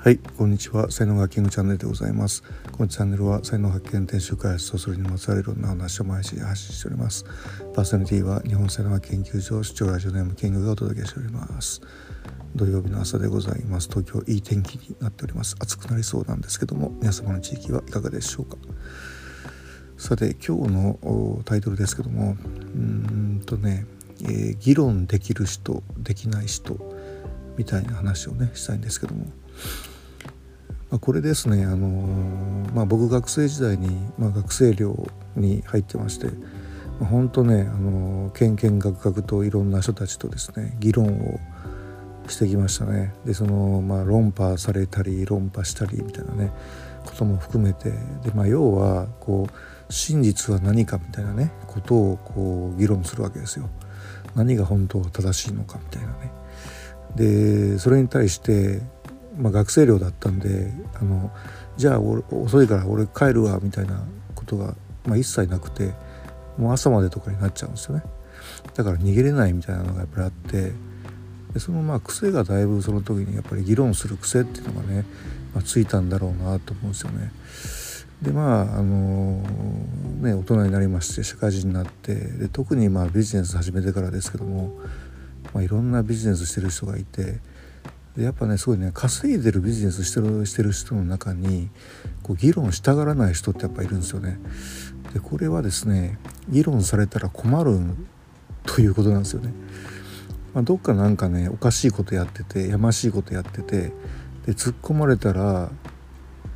はい、こんにちは。才能学キングチャンネルでございます。このチャンネルは才能発見、転習開発とそれにまつわるいろんな話を毎日発信しております。パーソナリティは日本才能研究所視聴ラジオネームキングがお届けしております。土曜日の朝でございます。東京いい天気になっております。暑くなりそうなんですけども、皆様の地域はいかがでしょうか？さて、今日のタイトルですけども、うんとね、えー、議論できる人、できない人みたいな話をね、したいんですけども。まあ、これですね、あのー、まあ、僕学生時代に、まあ、学生寮に入ってまして、まあ、本当ね、あのー、けんけんがくがくといろんな人たちとですね議論をしてきましたねでその、まあ、論破されたり論破したりみたいなねことも含めてで、まあ、要はこう真実は何かみたいなねことをこう議論するわけですよ。何が本当は正しいのかみたいなね。でそれに対してまあ、学生寮だったんであのじゃあ遅いから俺帰るわみたいなことが、まあ、一切なくてもう朝までとかになっちゃうんですよねだから逃げれないみたいなのがやっぱりあってでそのまあ癖がだいぶその時にやっぱり議論する癖っていうのがね、まあ、ついたんだろうなと思うんですよね。でまああのね大人になりまして社会人になってで特にまあビジネス始めてからですけども、まあ、いろんなビジネスしてる人がいてやっぱねすごいね稼いでるビジネスしてるしてる人の中にこう議論したがらない人ってやっぱいるんですよね。でこれはですね議論されたら困るということなんですよね。まあ、どっかなんかねおかしいことやっててやましいことやっててで突っ込まれたら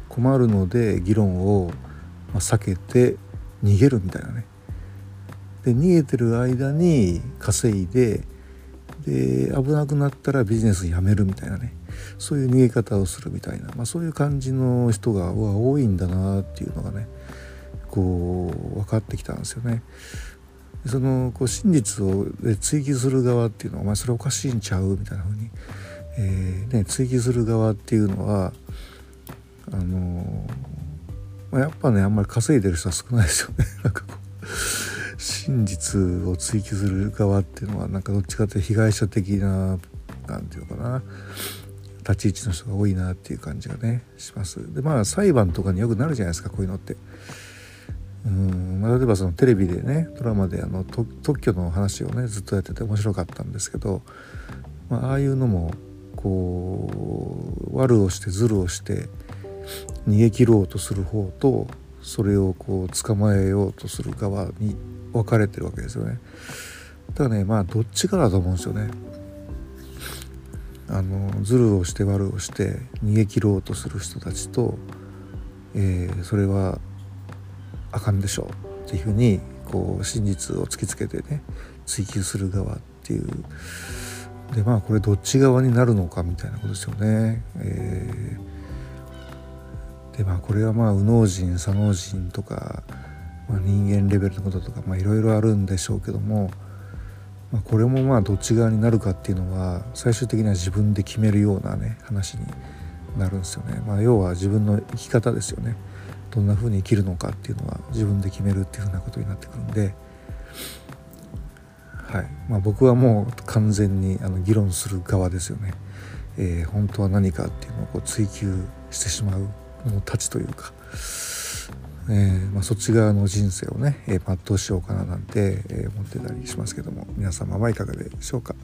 困るので議論を避けて逃げるみたいなね。で逃げてる間に稼いでで危なくなったらビジネス辞めるみたいなねそういう逃げ方をするみたいな、まあ、そういう感じの人が多いんだなっていうのがねこう分かってきたんですよね。そのこう真実を追求する側っていうのは「お前それおかしいんちゃう?」みたいな風に、えーね、追求する側っていうのはあのま、やっぱねあんまり稼いでる人は少ないですよね。なんかこう真実を追求する側っていうのはなんかどっちかというと被害者的な何て言うのかな立ち位置の人が多いなっていう感じがねします。でまあ裁判とかによくなるじゃないですかこういうのって。うんまあ、例えばそのテレビでねドラマであの特許の話をねずっとやってて面白かったんですけど、まあ、ああいうのもこう悪をしてズルをして逃げ切ろうとする方とそれをこう捕まえようとする側に分かれてるわけですよね。だからねまあどっちかだと思うんですよね。あのズルをして悪をして逃げ切ろうとする人たちと、えー、それはあかんでしょうっていうふうにこう真実を突きつけてね追求する側っていうでまあこれどっち側になるのかみたいなことですよね。えー、でまあこれはまあ右脳人左脳人とかまあ、人間レベルのこととかいろいろあるんでしょうけども、まあ、これもまあどっち側になるかっていうのは最終的には自分で決めるようなね話になるんですよね。まあ、要は自分の生き方ですよね。どんな風に生きるのかっていうのは自分で決めるっていうふうなことになってくるんで、はいまあ、僕はもう完全にあの議論する側ですよね。えー、本当は何かっていうのをこう追求してしまうのたちというか。えー、まあ、そっち側の人生をね、えー、全うしようかななんて、え、思ってたりしますけども皆様はいかがでしょうか。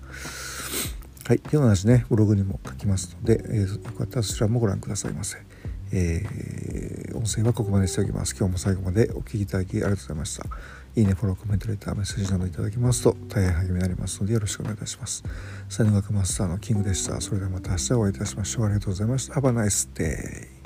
はい、では同じねブログにも書きますので、えー、よかったらそちらもご覧くださいませ。えー、音声はここまでしておきます。今日も最後までお聴きいただきありがとうございました。いいね、フォロー、コメント、レター、メッセージなどいただきますと大変励みになりますのでよろしくお願いいたします。才能学マスターのキングでした。それではまた明日お会いいたしましょう。ありがとうございました。Have a nice day.